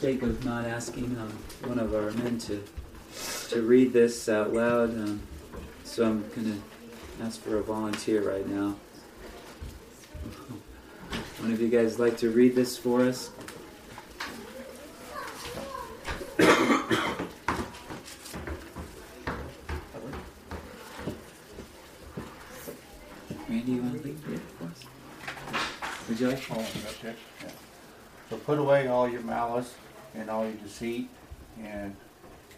mistake of not asking um, one of our men to to read this out loud. Um, so I'm going to ask for a volunteer right now. One of you guys like to read this for us? Randy, you want to read it for us? Would you like? Oh, it? Yeah. So put away all your malice and all your deceit and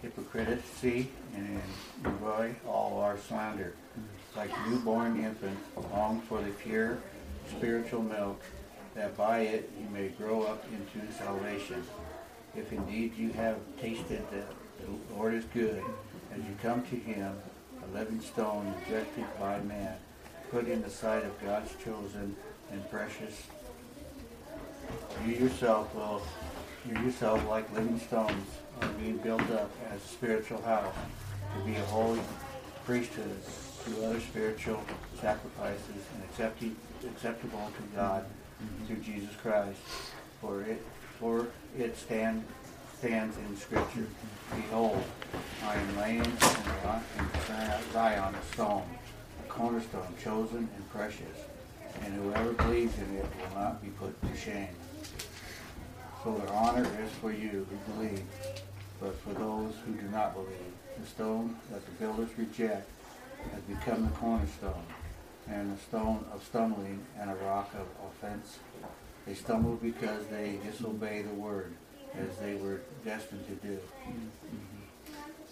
hypocrisy and enjoy all our slander. Like newborn infants, long for the pure spiritual milk, that by it you may grow up into salvation. If indeed you have tasted that the Lord is good, as you come to him, a living stone rejected by man, put in the sight of God's chosen and precious. You yourself will, you yourself like living stones are being built up as a spiritual house to be a holy priesthood to other spiritual sacrifices and accepting, acceptable to God mm-hmm. through Jesus Christ. For it, for it stand, stands in Scripture. Mm-hmm. Behold, I am laying in Zion a stone, a cornerstone, chosen and precious, and whoever believes in it will not be put to shame. So their honor is for you who believe, but for those who do not believe, the stone that the builders reject has become the cornerstone, and a stone of stumbling and a rock of offense. They stumble because they disobey the word, as they were destined to do.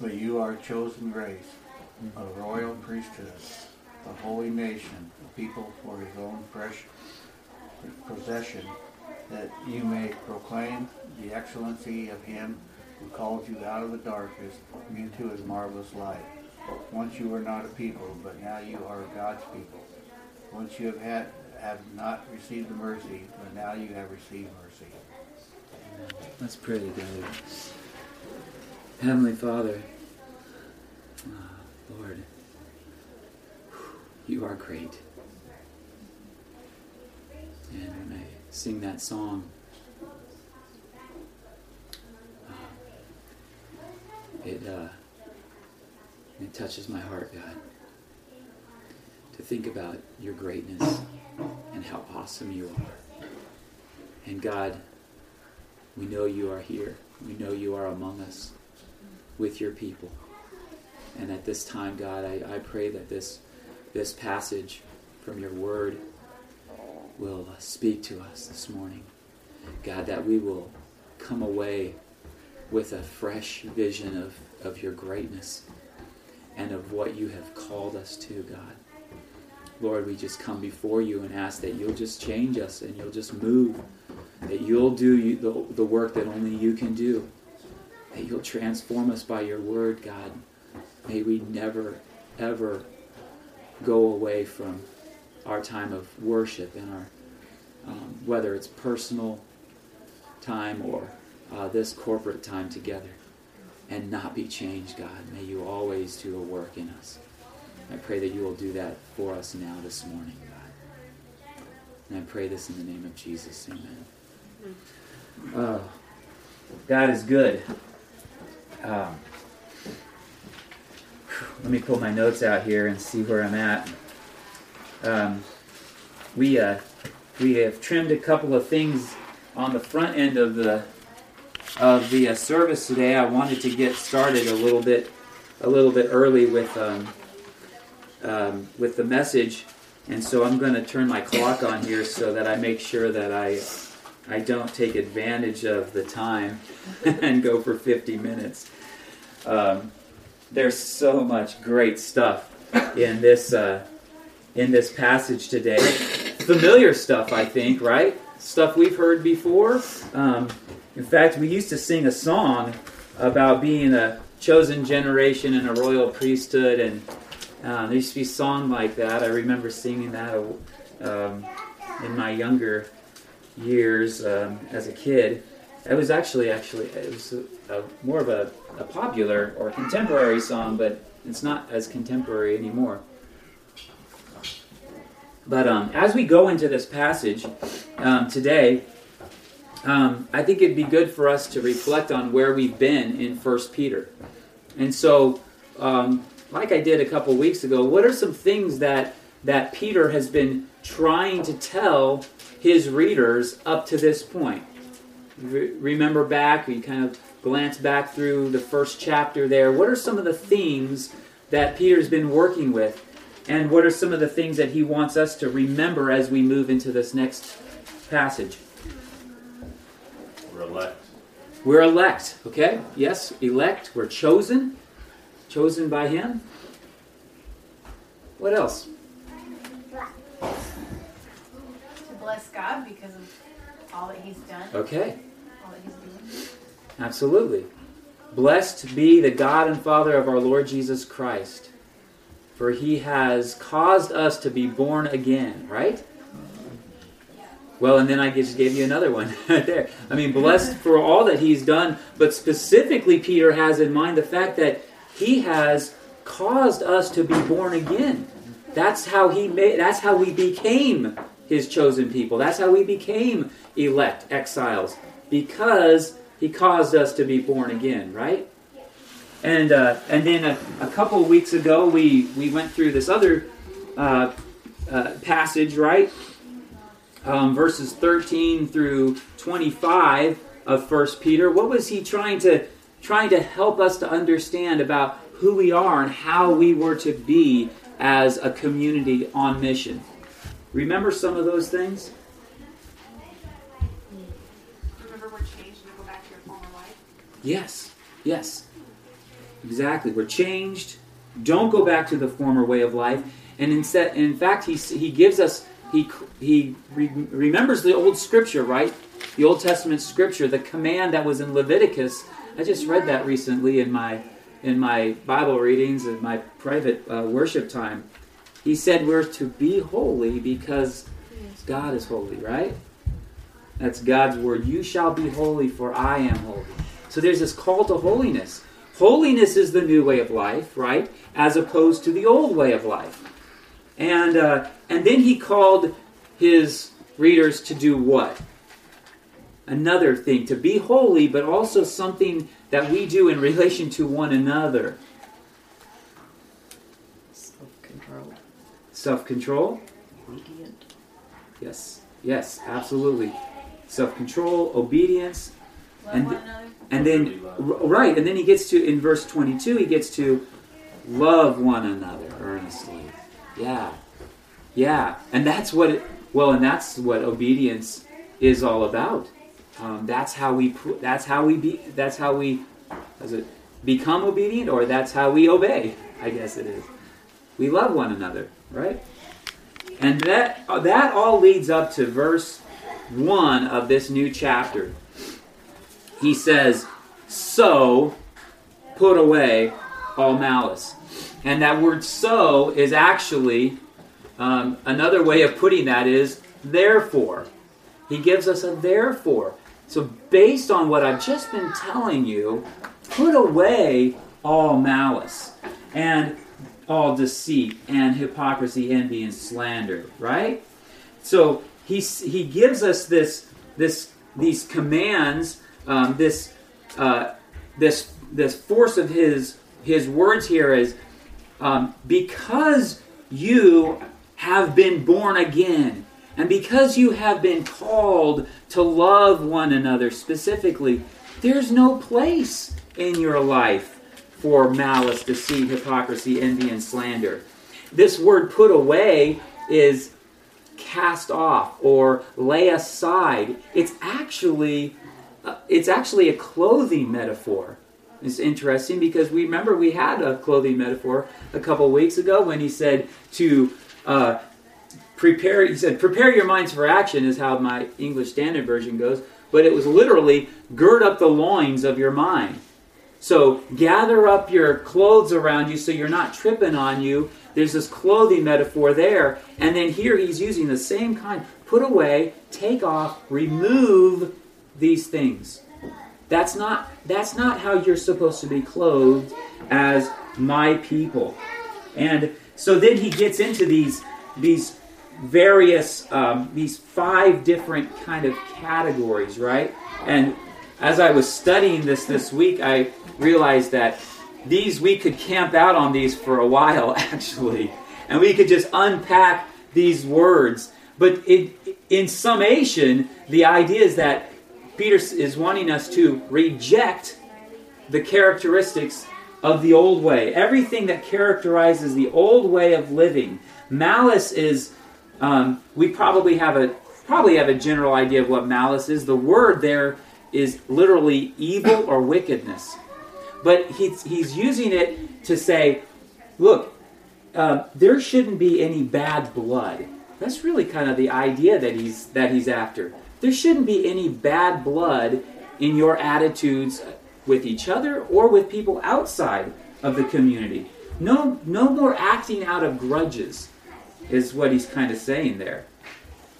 But you are a chosen race, a royal priesthood, a holy nation, a people for his own fresh possession, that you may proclaim the excellency of him who called you out of the darkness into his marvelous light. Once you were not a people, but now you are God's people. Once you have had have not received the mercy, but now you have received mercy. Let's pray together. Heavenly Father, ah, Lord, you are great. And sing that song, uh, it uh, it touches my heart, God, to think about your greatness and how awesome you are. And God, we know you are here. We know you are among us with your people. And at this time, God, I, I pray that this, this passage from your word will speak to us this morning. God, that we will come away with a fresh vision of, of your greatness and of what you have called us to, God. Lord, we just come before you and ask that you'll just change us and you'll just move, that you'll do the, the work that only you can do, that you'll transform us by your word, God. May we never, ever go away from our time of worship and our, um, whether it's personal time or uh, this corporate time together, and not be changed, God. May you always do a work in us. I pray that you will do that for us now this morning, God. And I pray this in the name of Jesus. Amen. Uh, God is good. Um, let me pull my notes out here and see where I'm at. Um, we uh, we have trimmed a couple of things on the front end of the of the uh, service today. I wanted to get started a little bit a little bit early with um, um, with the message, and so I'm going to turn my clock on here so that I make sure that I I don't take advantage of the time and go for 50 minutes. Um, there's so much great stuff in this uh, in this passage today. Familiar stuff, I think, right? Stuff we've heard before. Um, in fact, we used to sing a song about being a chosen generation and a royal priesthood, and uh, there used to be a song like that. I remember singing that um, in my younger years um, as a kid. It was actually actually it was a, a, more of a, a popular or contemporary song, but it's not as contemporary anymore. But um, as we go into this passage um, today, um, I think it'd be good for us to reflect on where we've been in First Peter. And so, um, like I did a couple weeks ago, what are some things that that Peter has been trying to tell his readers up to this point? Re- remember back, we kind of glance back through the first chapter there. What are some of the themes that Peter's been working with? And what are some of the things that he wants us to remember as we move into this next passage? We're elect. We're elect, okay? Yes, elect. We're chosen. Chosen by him. What else? To bless God because of all that He's done, Okay, all that He's doing. absolutely. Blessed be the God and Father of our Lord Jesus Christ, for he has caused us to be born again, right? Well, and then I just gave you another one right there. I mean, blessed for all that he's done, but specifically, Peter has in mind the fact that he has caused us to be born again. That's how he made. That's how we became his chosen people. That's how we became elect exiles because he caused us to be born again. Right? And uh, and then a, a couple weeks ago, we we went through this other uh, uh, passage, right? um, verses 13 through 25 of First Peter. What was he trying to trying to help us to understand about who we are and how we were to be as a community on mission? Remember some of those things? Remember, we're changed and go back to your former life. Yes, yes, exactly. We're changed. Don't go back to the former way of life. And instead, in fact, he, he gives us he he re- remembers the old scripture, right? The Old Testament scripture, the command that was in Leviticus. I just read that recently in my in my Bible readings and my private uh, worship time. He said we're to be holy because God is holy, right? That's God's word. You shall be holy, for I am holy. So there's this call to holiness. Holiness is the new way of life, right? As opposed to the old way of life. And uh, and then he called his readers to do what? Another thing, to be holy, but also something that we do in relation to one another. Self-control, Self control? obedient. Yes, yes, absolutely. Self control, obedience, And th- and then right, and then he gets to in verse twenty-two. He gets to love one another earnestly. Yeah, yeah, and that's what. It, well, and that's what obedience is all about. Um, that's how we. That's how we be. That's how we. Does it become obedient, or that's how we obey? I guess it is. We love one another, right? And that uh, that all leads up to verse one of this new chapter he says, So put away all malice. And that word so is actually um, another way of putting that is therefore. He gives us a therefore. So, based on what I've just been telling you, put away all malice and all deceit and hypocrisy, envy, and slander, right? So he he gives us this this these commands, um, this uh, this this force of his his words here is um, because you have been born again, and because you have been called to love one another specifically, there's no place in your life for malice, deceit, hypocrisy, envy, and slander. This word put away is cast off or lay aside. It's actually uh, it's actually a clothing metaphor. It's interesting because we remember we had a clothing metaphor a couple weeks ago when he said to uh, prepare. He said, "Prepare your minds for action," is how my English Standard Version goes. But it was literally gird up the loins of your mind. So gather up your clothes around you so you're not tripping on you. There's this clothing metaphor there. And then here he's using the same kind. Put away, take off, remove these things. That's not that's not how you're supposed to be clothed as my people. And so then he gets into these these various um, these five different kind of categories, right? And as I was studying this this week, I realized that these we could camp out on these for a while actually, and we could just unpack these words. But in, in summation, the idea is that Peter is wanting us to reject the characteristics of the old way, everything that characterizes the old way of living. Malice is um, we probably have a probably have a general idea of what malice is. The word there is literally evil or wickedness, but he's he's using it to say, look, uh, there shouldn't be any bad blood. That's really kind of the idea that he's that he's after. There shouldn't be any bad blood in your attitudes with each other or with people outside of the community. No, no more acting out of grudges is what he's kind of saying there.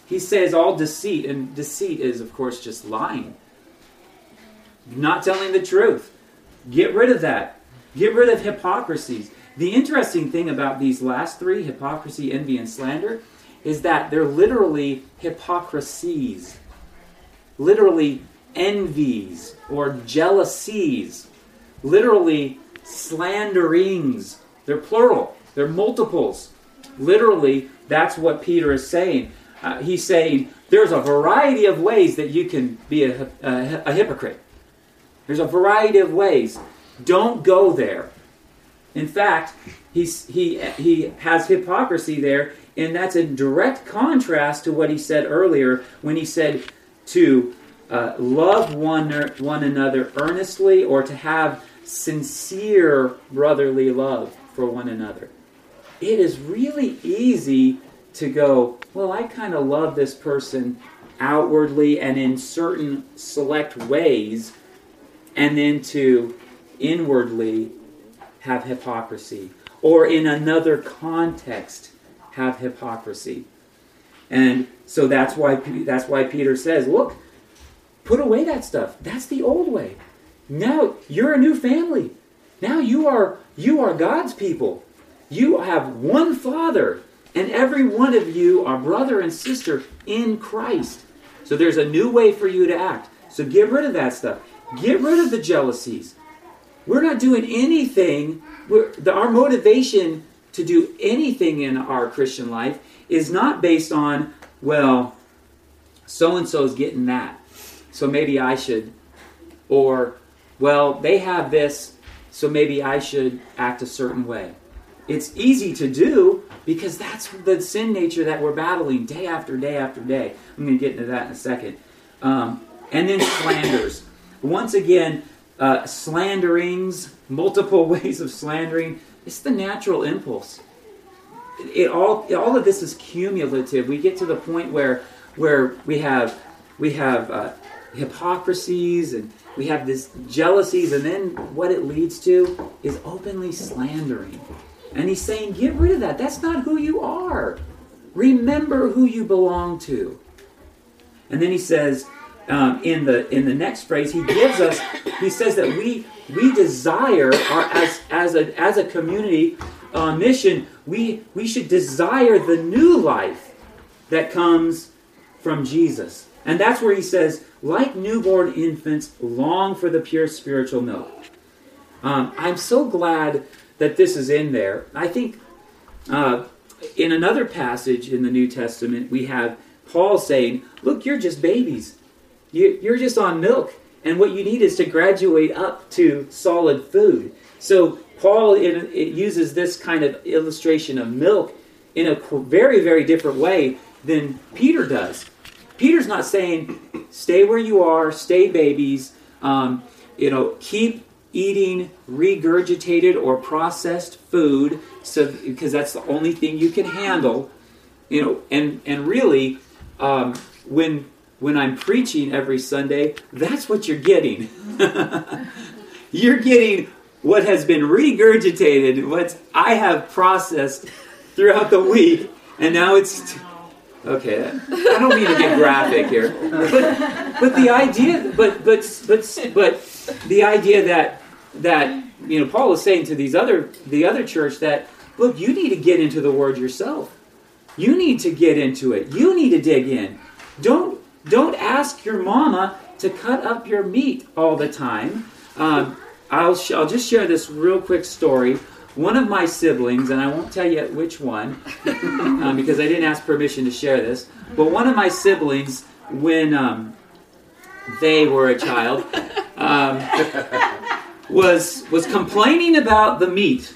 He says all deceit, and deceit is, of course, just lying, not telling the truth. Get rid of that. Get rid of hypocrisies. The interesting thing about these last three hypocrisy, envy, and slander is that they're literally hypocrisies, literally envies or jealousies, literally slanderings. They're plural, they're multiples. Literally, that's what Peter is saying. Uh, he's saying there's a variety of ways that you can be a, a, a hypocrite. There's a variety of ways. Don't go there. In fact, he's, he, he has hypocrisy there, and that's in direct contrast to what he said earlier when he said to uh, love one, one another earnestly or to have sincere brotherly love for one another it is really easy to go, well, I kind of love this person outwardly and in certain select ways, and then to inwardly have hypocrisy, or in another context have hypocrisy. And so that's why that's why Peter says, look, put away that stuff. That's the old way. Now you're a new family. Now you are you are God's people. You have one Father, and every one of you are brother and sister in Christ. So there's a new way for you to act. So get rid of that stuff. Get rid of the jealousies. We're not doing anything. The, our motivation to do anything in our Christian life is not based on, well, so and so is getting that. So maybe I should. Or, well, they have this, so maybe I should act a certain way. It's easy to do because that's the sin nature that we're battling day after day after day. I'm going to get into that in a second. Um, and then slanders. Once again, uh, slanderings, multiple ways of slandering. It's the natural impulse. It all all of this is cumulative. We get to the point where where we have we have uh, hypocrisies and we have this jealousies, and then what it leads to is openly slandering. And he's saying, get rid of that. That's not who you are. Remember who you belong to. And then he says, um, in the in the next phrase, he gives us. He says that we we desire as as a as a community uh, mission. We we should desire the new life that comes from Jesus, and that's where he says, like newborn infants, long for the pure spiritual milk. Um, I'm so glad that this is in there. I think uh, in another passage in the New Testament, we have Paul saying, Look, you're just babies. You're just on milk. And what you need is to graduate up to solid food. So Paul it, uses this kind of illustration of milk in a very, very different way than Peter does. Peter's not saying, stay where you are, stay babies, um, you know, keep eating regurgitated or processed food so because that's the only thing you can handle you know and and really um, when when i'm preaching every sunday that's what you're getting you're getting what has been regurgitated what i have processed throughout the week and now it's okay i don't mean to get graphic here but but the idea but but but but the idea that that you know Paul is saying to these other the other church that look you need to get into the word yourself. You need to get into it. You need to dig in. Don't don't ask your mama to cut up your meat all the time. Um, I'll, sh- I'll just share this real quick story. One of my siblings, and I won't tell you which one um, because I didn't ask permission to share this, but one of my siblings, when um, they were a child, um, was was complaining about the meat,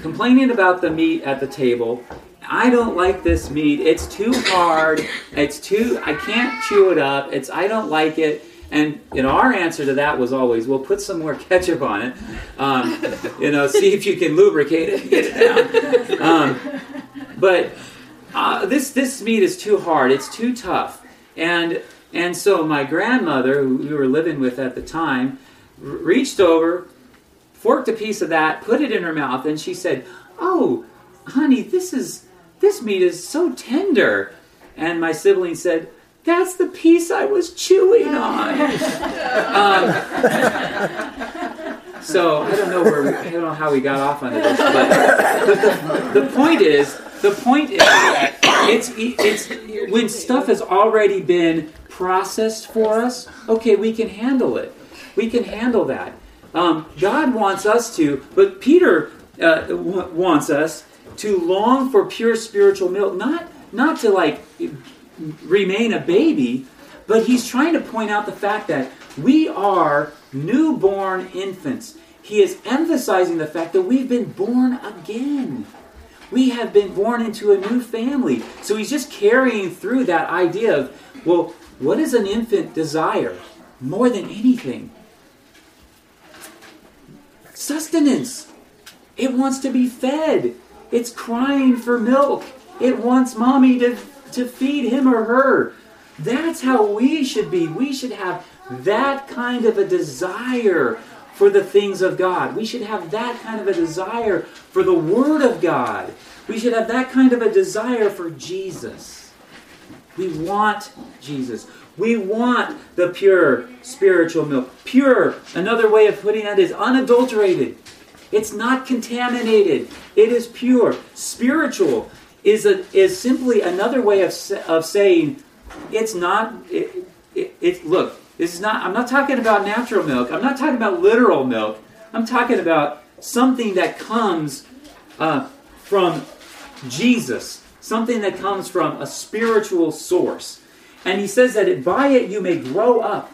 complaining about the meat at the table. I don't like this meat. It's too hard. It's too. I can't chew it up. It's. I don't like it. And you know, our answer to that was always, "Well, put some more ketchup on it. Um, you know, see if you can lubricate it, get it down." Um, but uh, this this meat is too hard. It's too tough. And and so my grandmother, who we were living with at the time, r- reached over, forked a piece of that, put it in her mouth, and she said, "Oh, honey, this is this meat is so tender." And my sibling said, "That's the piece I was chewing on." um, so I don't know where we, I don't know how we got off on this, but, but the, the point is the point is it's it's when stuff has already been processed for us. Okay, we can handle it. We can handle that. Um, God wants us to, but Peter uh, w- wants us to long for pure spiritual milk, not not to like remain a baby, but he's trying to point out the fact that we are newborn infants. He is emphasizing the fact that we've been born again. We have been born into a new family. So he's just carrying through that idea of, well, what does an infant desire more than anything? Sustenance. It wants to be fed. It's crying for milk. It wants mommy to, to feed him or her. That's how we should be. We should have that kind of a desire for the things of God. We should have that kind of a desire for the Word of God. We should have that kind of a desire for Jesus. We want Jesus. We want the pure spiritual milk. Pure, another way of putting that is unadulterated. It's not contaminated. It is pure. Spiritual is, a, is simply another way of, of saying it's not, it, it, it, look, this is not, I'm not talking about natural milk. I'm not talking about literal milk. I'm talking about something that comes uh, from Jesus, something that comes from a spiritual source. And he says that by it you may grow up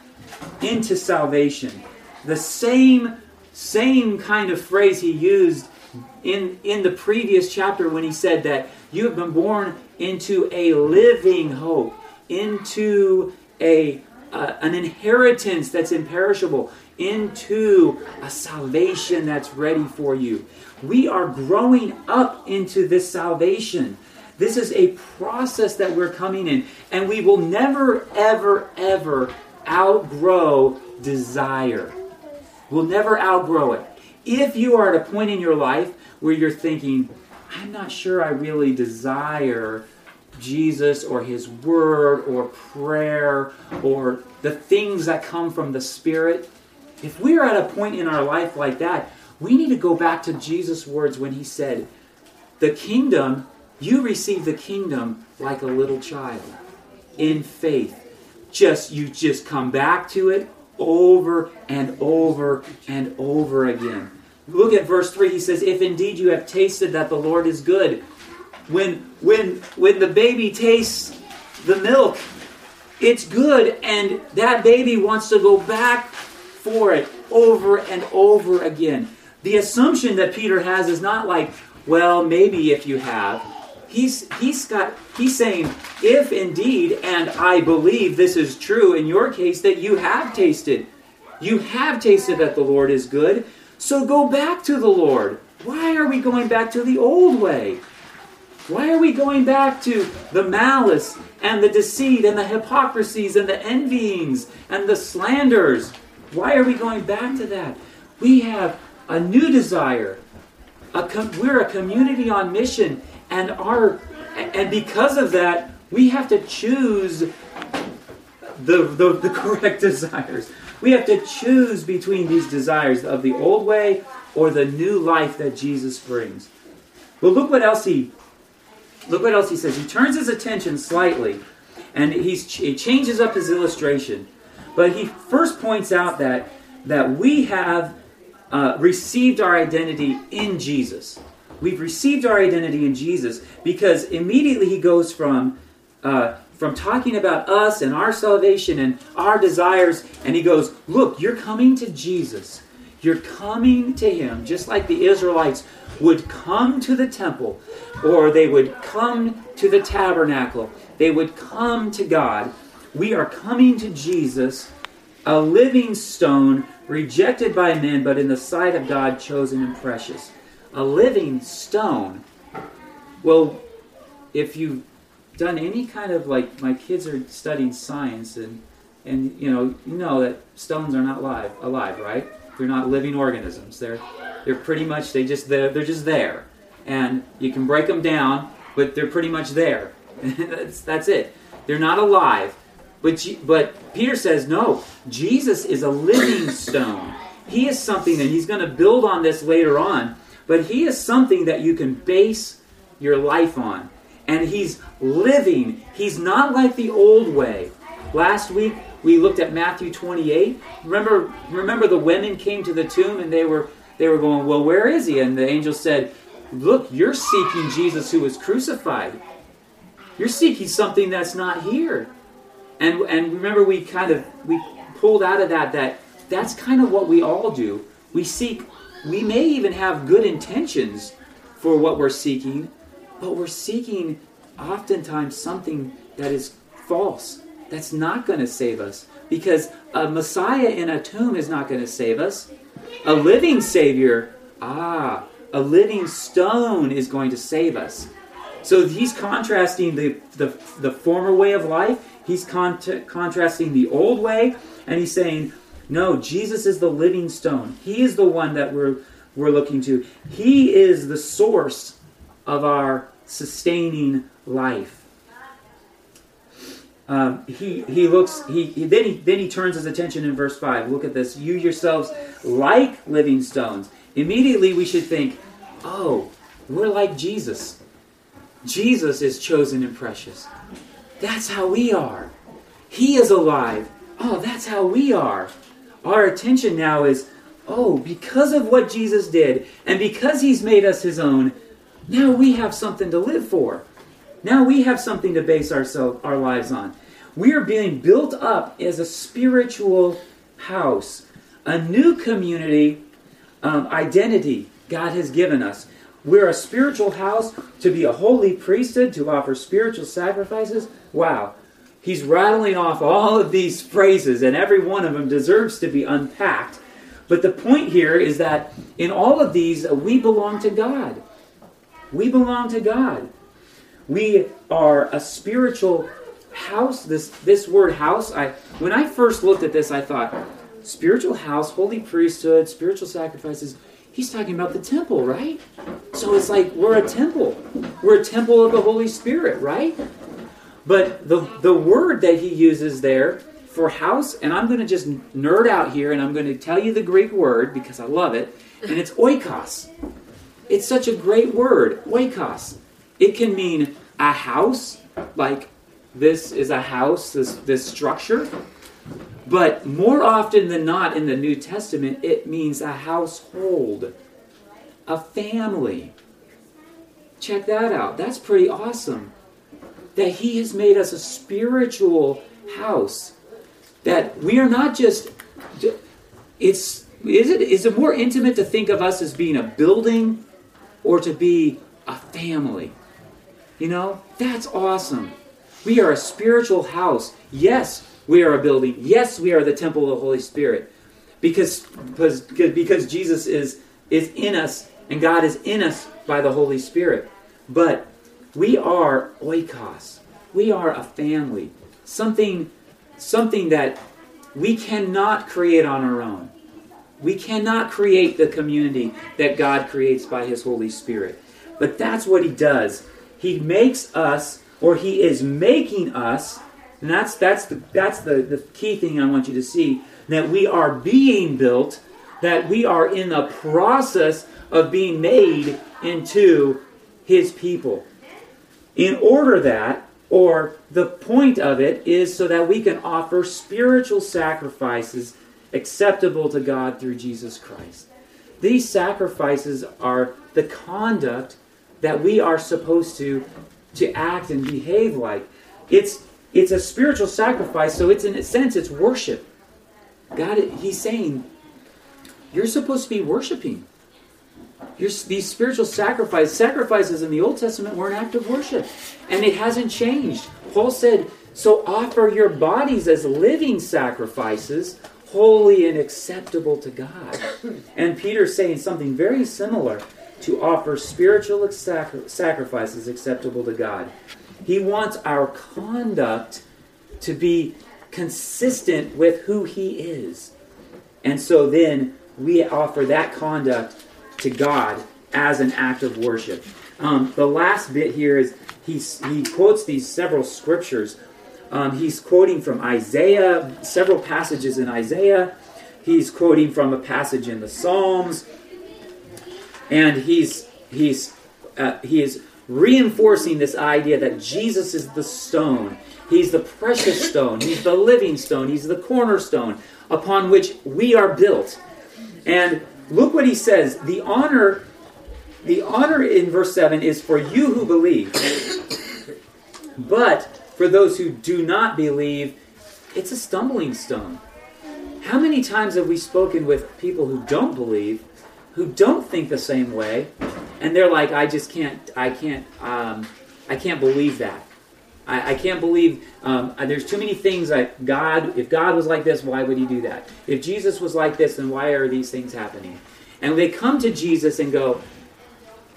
into salvation. The same, same kind of phrase he used in, in the previous chapter when he said that you have been born into a living hope, into a uh, an inheritance that's imperishable into a salvation that's ready for you. We are growing up into this salvation. This is a process that we're coming in, and we will never, ever, ever outgrow desire. We'll never outgrow it. If you are at a point in your life where you're thinking, I'm not sure I really desire Jesus or His Word or prayer or the things that come from the Spirit, if we're at a point in our life like that, we need to go back to Jesus' words when He said, The kingdom, you receive the kingdom like a little child in faith. Just you just come back to it over and over and over again. Look at verse 3. He says, If indeed you have tasted that the Lord is good, when when when the baby tastes the milk it's good and that baby wants to go back for it over and over again the assumption that peter has is not like well maybe if you have he's he's got he's saying if indeed and i believe this is true in your case that you have tasted you have tasted that the lord is good so go back to the lord why are we going back to the old way why are we going back to the malice and the deceit and the hypocrisies and the envyings and the slanders? Why are we going back to that? We have a new desire. A com- we're a community on mission, and our and because of that, we have to choose the, the, the correct desires. We have to choose between these desires of the old way or the new life that Jesus brings. But look what else he look what else he says. He turns his attention slightly, and he's, he changes up his illustration. But he first points out that that we have uh, received our identity in Jesus. We've received our identity in Jesus because immediately he goes from uh, from talking about us and our salvation and our desires, and he goes, "Look, you're coming to Jesus. You're coming to Him, just like the Israelites would come to the temple, or they would come to the tabernacle. They would come to God. We are coming to Jesus, a living stone, rejected by men, but in the sight of God, chosen and precious. A living stone. Well, if you've done any kind of like my kids are studying science and and you know you know that stones are not live alive right they're not living organisms. They're they're pretty much they just they're, they're just there, and you can break them down, but they're pretty much there. that's that's it. They're not alive. But but Peter says no. Jesus is a living stone. He is something, and he's going to build on this later on. But he is something that you can base your life on. And he's living. He's not like the old way. Last week we looked at Matthew 28. Remember, remember the women came to the tomb and they were they were going, "Well, where is he?" And the angel said, "Look, you're seeking Jesus who was crucified. You're seeking something that's not here." And and remember, we kind of we pulled out of that that that's kind of what we all do. We seek. We may even have good intentions for what we're seeking, but we're seeking oftentimes something that is false that's not going to save us because a Messiah in a tomb is not going to save us. A living Savior, ah, a living stone is going to save us. So he's contrasting the, the, the former way of life, he's con- contrasting the old way, and he's saying, no, Jesus is the living stone. He is the one that we're, we're looking to. He is the source of our sustaining life. Um, he he looks he, he, then he then he turns his attention in verse five. Look at this. You yourselves like living stones. Immediately we should think, oh, we're like Jesus. Jesus is chosen and precious. That's how we are. He is alive. Oh, that's how we are. Our attention now is, oh, because of what Jesus did and because he's made us his own, now we have something to live for. Now we have something to base our, our lives on. We are being built up as a spiritual house, a new community um, identity God has given us. We're a spiritual house to be a holy priesthood, to offer spiritual sacrifices. Wow. He's rattling off all of these phrases, and every one of them deserves to be unpacked. But the point here is that in all of these, we belong to God. We belong to God. We are a spiritual house. This this word house. I when I first looked at this, I thought spiritual house, holy priesthood, spiritual sacrifices. He's talking about the temple, right? So it's like we're a temple. We're a temple of the Holy Spirit, right? But the the word that he uses there for house, and I'm going to just nerd out here, and I'm going to tell you the Greek word because I love it, and it's oikos. It's such a great word, oikos. It can mean a house, like this is a house, this, this structure. But more often than not in the New Testament, it means a household, a family. Check that out. That's pretty awesome. That He has made us a spiritual house. That we are not just. It's is it is it more intimate to think of us as being a building or to be a family? You know, that's awesome. We are a spiritual house. Yes, we are a building. Yes, we are the temple of the Holy Spirit. Because, because, because Jesus is, is in us and God is in us by the Holy Spirit. But we are oikos. We are a family. Something, something that we cannot create on our own. We cannot create the community that God creates by His Holy Spirit. But that's what He does. He makes us, or He is making us, and that's that's the that's the, the key thing I want you to see, that we are being built, that we are in the process of being made into His people. in order that, or the point of it, is so that we can offer spiritual sacrifices acceptable to God through Jesus Christ. These sacrifices are the conduct that we are supposed to to act and behave like. It's it's a spiritual sacrifice, so it's in a sense it's worship. God, He's saying, you're supposed to be worshiping. These spiritual sacrifices, sacrifices in the Old Testament were an act of worship, and it hasn't changed. Paul said, "So offer your bodies as living sacrifices, holy and acceptable to God." And Peter's saying something very similar to offer spiritual sacri- sacrifices acceptable to God. He wants our conduct to be consistent with who He is. And so then we offer that conduct to God as an act of worship. Um, the last bit here is he's, he quotes these several scriptures. Um, he's quoting from Isaiah, several passages in Isaiah. He's quoting from a passage in the Psalms. And he's, he's, uh, he is reinforcing this idea that Jesus is the stone. He's the precious stone. He's the living stone. He's the cornerstone upon which we are built. And look what he says. The honor the honor in verse 7 is for you who believe. But for those who do not believe, it's a stumbling stone. How many times have we spoken with people who don't believe, who don't think the same way, and they're like, "I just can't, I can't, um, I can't believe that. I, I can't believe um, there's too many things that God. If God was like this, why would He do that? If Jesus was like this, then why are these things happening?" And they come to Jesus and go,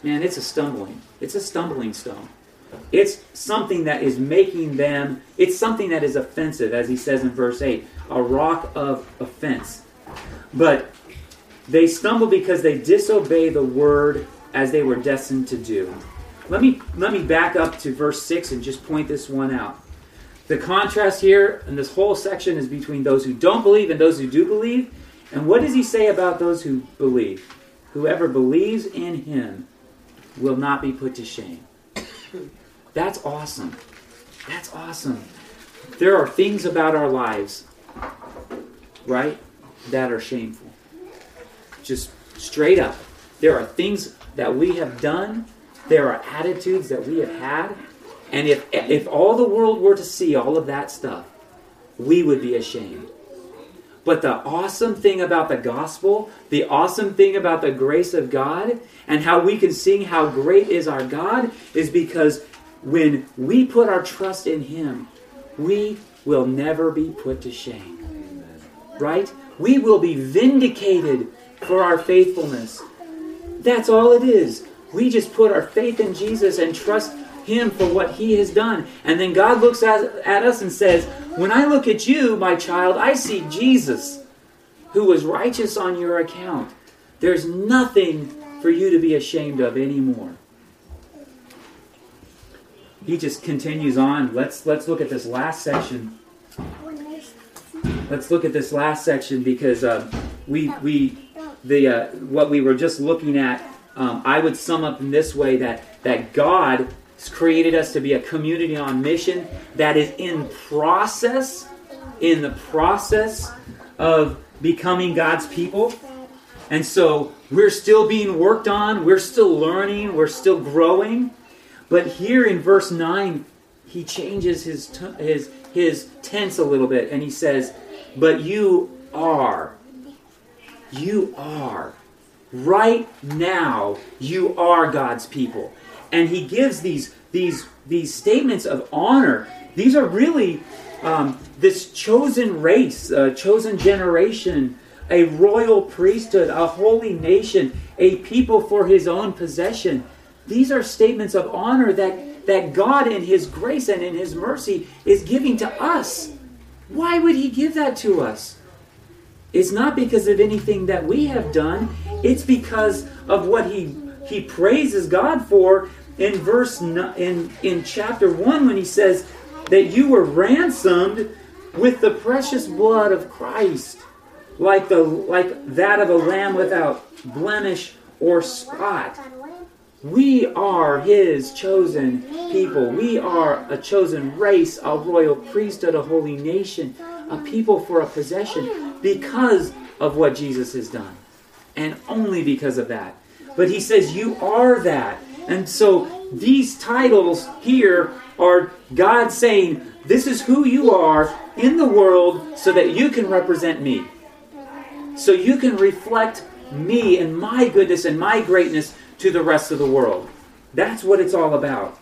"Man, it's a stumbling. It's a stumbling stone." It's something that is making them, it's something that is offensive, as he says in verse 8, a rock of offense. But they stumble because they disobey the word as they were destined to do. Let me, let me back up to verse 6 and just point this one out. The contrast here in this whole section is between those who don't believe and those who do believe. And what does he say about those who believe? Whoever believes in him will not be put to shame. That's awesome. That's awesome. There are things about our lives, right, that are shameful. Just straight up. There are things that we have done, there are attitudes that we have had, and if if all the world were to see all of that stuff, we would be ashamed. But the awesome thing about the gospel, the awesome thing about the grace of God, and how we can sing how great is our God, is because when we put our trust in Him, we will never be put to shame. Right? We will be vindicated for our faithfulness. That's all it is. We just put our faith in Jesus and trust Him for what He has done. And then God looks at, at us and says, When I look at you, my child, I see Jesus, who was righteous on your account. There's nothing for you to be ashamed of anymore he just continues on. Let's let's look at this last section. Let's look at this last section because uh, we we the uh, what we were just looking at. Um, I would sum up in this way that that God has created us to be a community on mission that is in process, in the process of becoming God's people. And so we're still being worked on, we're still learning, we're still growing. But here in verse 9, he changes his, t- his, his tense a little bit and he says, But you are. You are. Right now, you are God's people. And he gives these, these, these statements of honor. These are really um, this chosen race, a chosen generation, a royal priesthood, a holy nation, a people for his own possession. These are statements of honor that, that God, in His grace and in His mercy, is giving to us. Why would He give that to us? It's not because of anything that we have done, it's because of what He, he praises God for in verse in, in chapter 1 when He says that you were ransomed with the precious blood of Christ, like, the, like that of a lamb without blemish or spot. We are his chosen people. We are a chosen race, a royal priesthood, a holy nation, a people for a possession because of what Jesus has done. And only because of that. But he says, You are that. And so these titles here are God saying, This is who you are in the world so that you can represent me. So you can reflect me and my goodness and my greatness to the rest of the world. That's what it's all about.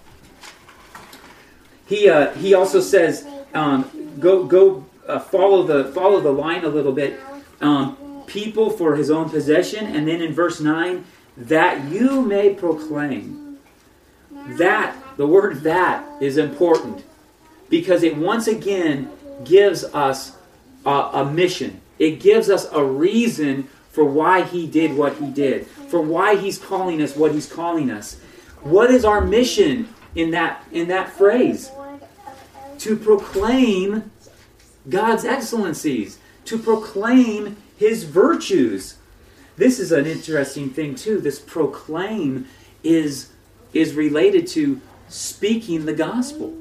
He, uh, he also says, um, go, go uh, follow, the, follow the line a little bit. Um, people for his own possession. And then in verse 9, that you may proclaim. That, the word that, is important because it once again gives us a, a mission. It gives us a reason for why he did what he did, for why he's calling us what he's calling us. What is our mission in that in that phrase? To proclaim God's excellencies, to proclaim his virtues. This is an interesting thing too. This proclaim is is related to speaking the gospel.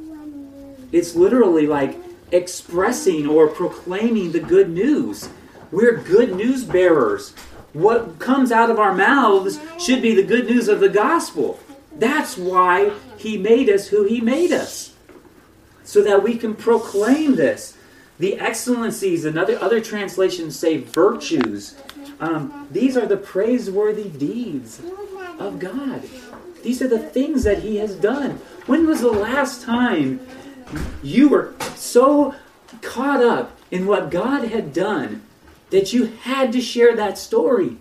It's literally like expressing or proclaiming the good news. We're good news bearers. What comes out of our mouths should be the good news of the gospel. That's why he made us who he made us. So that we can proclaim this. The excellencies, and other, other translations say virtues. Um, these are the praiseworthy deeds of God. These are the things that He has done. When was the last time you were so caught up in what God had done that you had to share that story?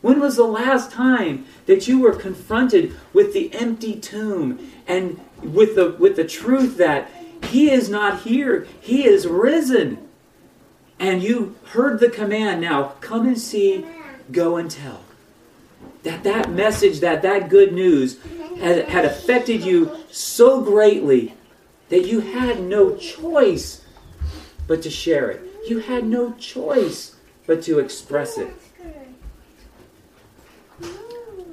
When was the last time that you were confronted with the empty tomb and with the with the truth that he is not here, he is risen? And you heard the command, now come and see, go and tell. That that message, that that good news had, had affected you so greatly that you had no choice but to share it. You had no choice but to express it.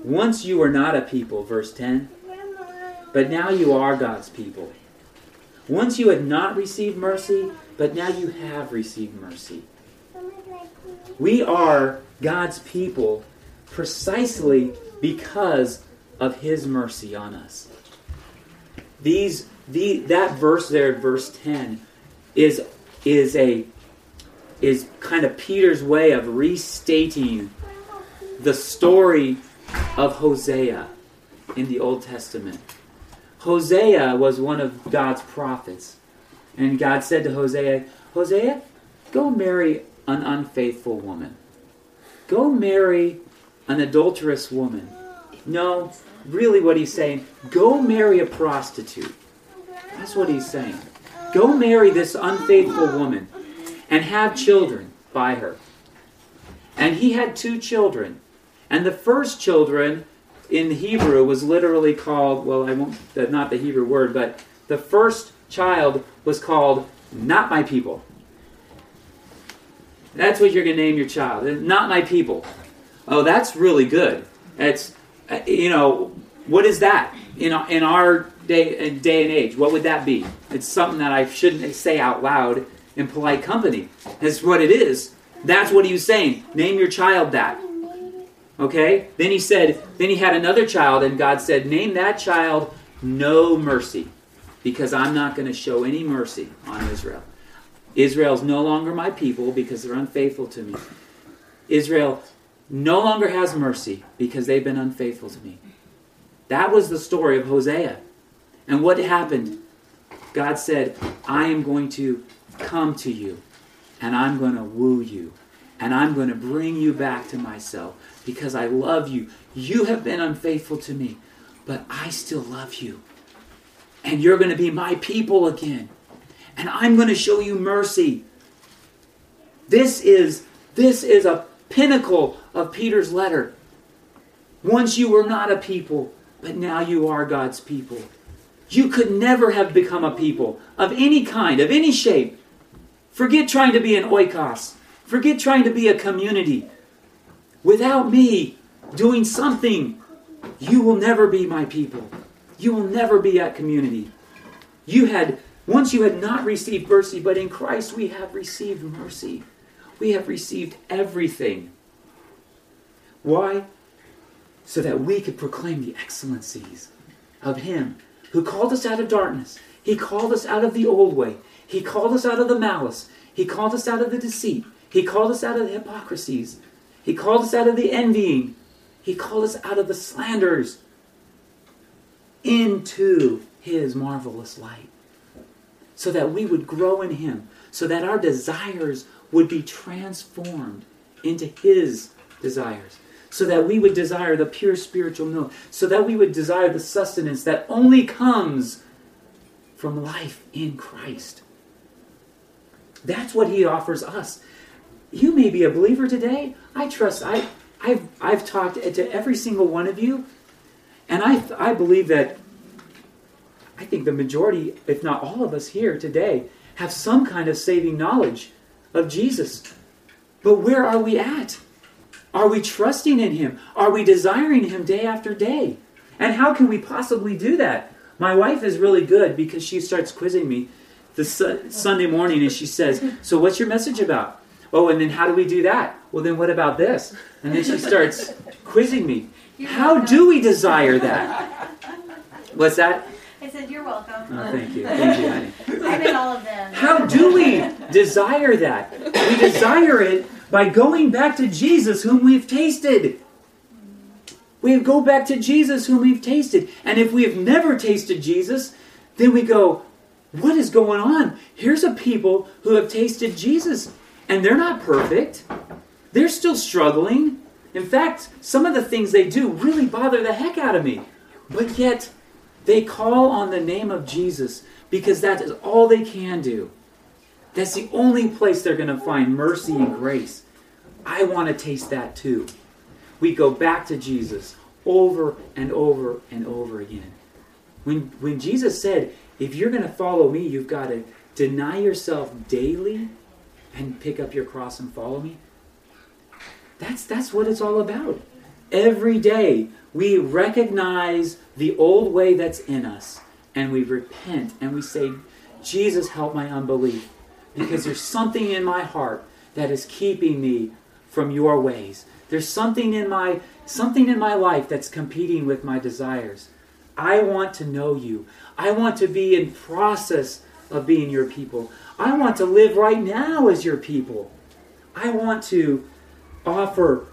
Once you were not a people, verse 10, but now you are God's people. Once you had not received mercy, but now you have received mercy. We are God's people precisely because of his mercy on us. These the that verse there verse 10 is is a is kind of Peter's way of restating the story of Hosea in the Old Testament. Hosea was one of God's prophets. And God said to Hosea, Hosea, go marry an unfaithful woman. Go marry an adulterous woman. No, really what he's saying, go marry a prostitute. That's what he's saying. Go marry this unfaithful woman and have children by her. And he had two children. And the first children in Hebrew was literally called, well, I won't, not the Hebrew word, but the first child was called Not My People. That's what you're going to name your child. Not My People. Oh, that's really good. It's, uh, you know, what is that in in our day, day and age? What would that be? It's something that I shouldn't say out loud in polite company. That's what it is. That's what he was saying. Name your child that. Okay? Then he said, then he had another child, and God said, Name that child no mercy, because I'm not going to show any mercy on Israel. Israel's no longer my people because they're unfaithful to me. Israel no longer has mercy because they've been unfaithful to me. That was the story of Hosea. And what happened? God said, I am going to come to you and I'm going to woo you and I'm going to bring you back to myself because I love you. You have been unfaithful to me, but I still love you. And you're going to be my people again. And I'm going to show you mercy. This is this is a pinnacle of Peter's letter. Once you were not a people, but now you are God's people. You could never have become a people of any kind, of any shape. Forget trying to be an oikos. Forget trying to be a community. Without me doing something you will never be my people. You will never be at community. You had, once you had not received mercy, but in Christ we have received mercy. We have received everything. Why? So that we could proclaim the excellencies of Him who called us out of darkness. He called us out of the old way. He called us out of the malice. He called us out of the deceit. He called us out of the hypocrisies. He called us out of the envying. He called us out of the slanders into His marvelous light. So that we would grow in Him. So that our desires would be transformed into His desires. So that we would desire the pure spiritual milk. So that we would desire the sustenance that only comes from life in Christ. That's what He offers us. You may be a believer today. I trust. I, I've, I've talked to every single one of you, and I, I believe that I think the majority, if not all of us here today, have some kind of saving knowledge of Jesus. But where are we at? Are we trusting in Him? Are we desiring Him day after day? And how can we possibly do that? My wife is really good because she starts quizzing me the su- Sunday morning and she says, So, what's your message about? Oh, and then how do we do that? Well, then what about this? And then she starts quizzing me. How do we desire that? What's that? I said, You're welcome. Oh, thank you. Thank you, honey. I'm in all of them. How do we desire that? We desire it by going back to Jesus, whom we've tasted. We go back to Jesus, whom we've tasted. And if we have never tasted Jesus, then we go, What is going on? Here's a people who have tasted Jesus, and they're not perfect. They're still struggling. In fact, some of the things they do really bother the heck out of me. But yet, they call on the name of Jesus because that is all they can do. That's the only place they're going to find mercy and grace. I want to taste that too. We go back to Jesus over and over and over again. When, when Jesus said, if you're going to follow me, you've got to deny yourself daily and pick up your cross and follow me, that's, that's what it's all about. Every day, we recognize the old way that's in us and we repent and we say, Jesus, help my unbelief. Because there's something in my heart that is keeping me from your ways. There's something in my something in my life that's competing with my desires. I want to know you. I want to be in process of being your people. I want to live right now as your people. I want to offer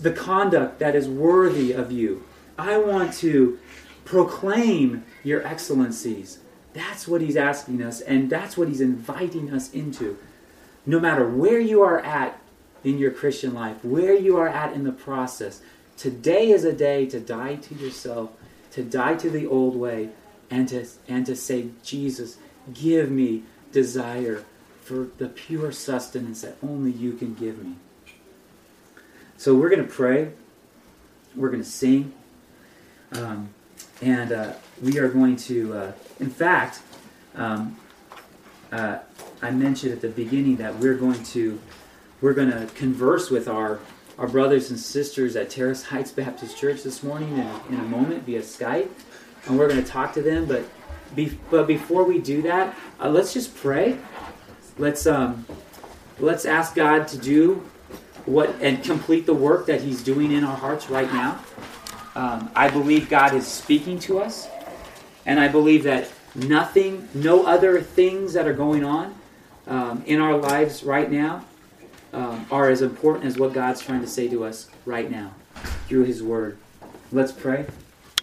the conduct that is worthy of you. I want to proclaim your excellencies. That's what he's asking us, and that's what he's inviting us into. No matter where you are at in your Christian life, where you are at in the process, today is a day to die to yourself, to die to the old way, and to, and to say, Jesus, give me desire for the pure sustenance that only you can give me. So we're going to pray. We're going to sing. Um, and uh, we are going to, uh, in fact, um, uh, I mentioned at the beginning that we're going to we're going to converse with our our brothers and sisters at Terrace Heights Baptist Church this morning in in a moment via Skype, and we're going to talk to them. But be, but before we do that, uh, let's just pray. Let's um, let's ask God to do what and complete the work that He's doing in our hearts right now. Um, I believe God is speaking to us, and I believe that nothing, no other things that are going on um, in our lives right now um, are as important as what God's trying to say to us right now through His Word. Let's pray.